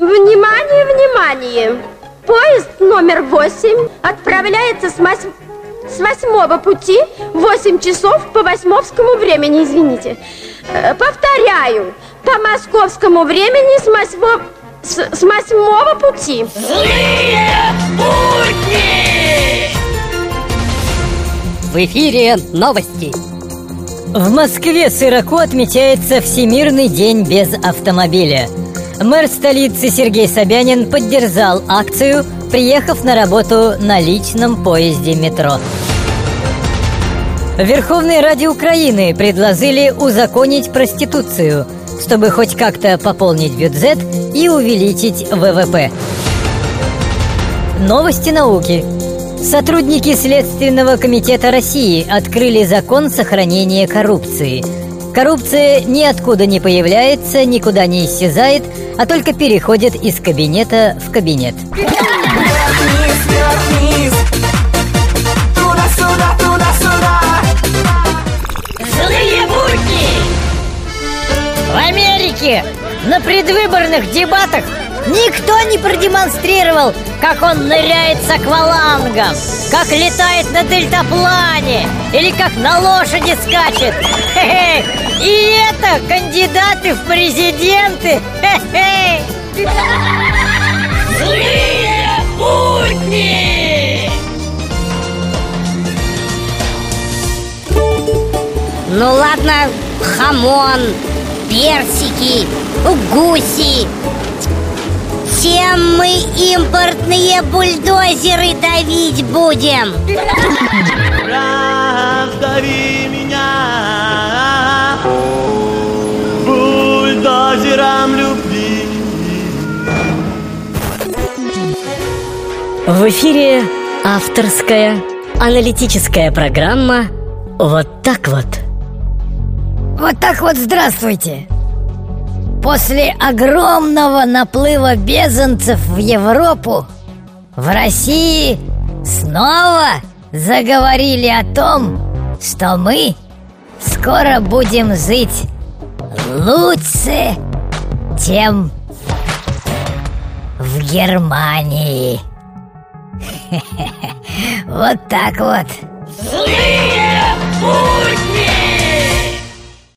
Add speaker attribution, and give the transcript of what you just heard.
Speaker 1: Внимание, внимание! Поезд номер 8 отправляется с, мось... с восьмого пути в 8 часов по восьмовскому времени, извините. Э, повторяю, по московскому времени с восьмого... С, с восьмого пути.
Speaker 2: Злые будни!
Speaker 3: В эфире новости.
Speaker 4: В Москве широко отмечается Всемирный день без автомобиля. Мэр столицы Сергей Собянин поддержал акцию, приехав на работу на личном поезде метро. Верховной Раде Украины предложили узаконить проституцию, чтобы хоть как-то пополнить бюджет и увеличить ВВП. Новости науки. Сотрудники Следственного комитета России открыли закон сохранения коррупции. Коррупция ниоткуда не появляется, никуда не исчезает, а только переходит из кабинета в кабинет.
Speaker 3: В Америке на предвыборных дебатах никто не продемонстрировал, как он ныряет с аквалангом, как летает на дельтаплане или как на лошади скачет. Хе-хе. Это кандидаты в президенты. Хе-хе.
Speaker 2: Злые будни!
Speaker 3: Ну ладно, хамон, персики, гуси. Чем мы импортные бульдозеры давить будем?
Speaker 5: Раздави бульдозером любви.
Speaker 4: В эфире авторская аналитическая программа «Вот так вот».
Speaker 3: Вот так вот здравствуйте. После огромного наплыва беженцев в Европу в России снова заговорили о том, что мы скоро будем жить лучше, чем в Германии. Вот так вот.
Speaker 2: Злые будни!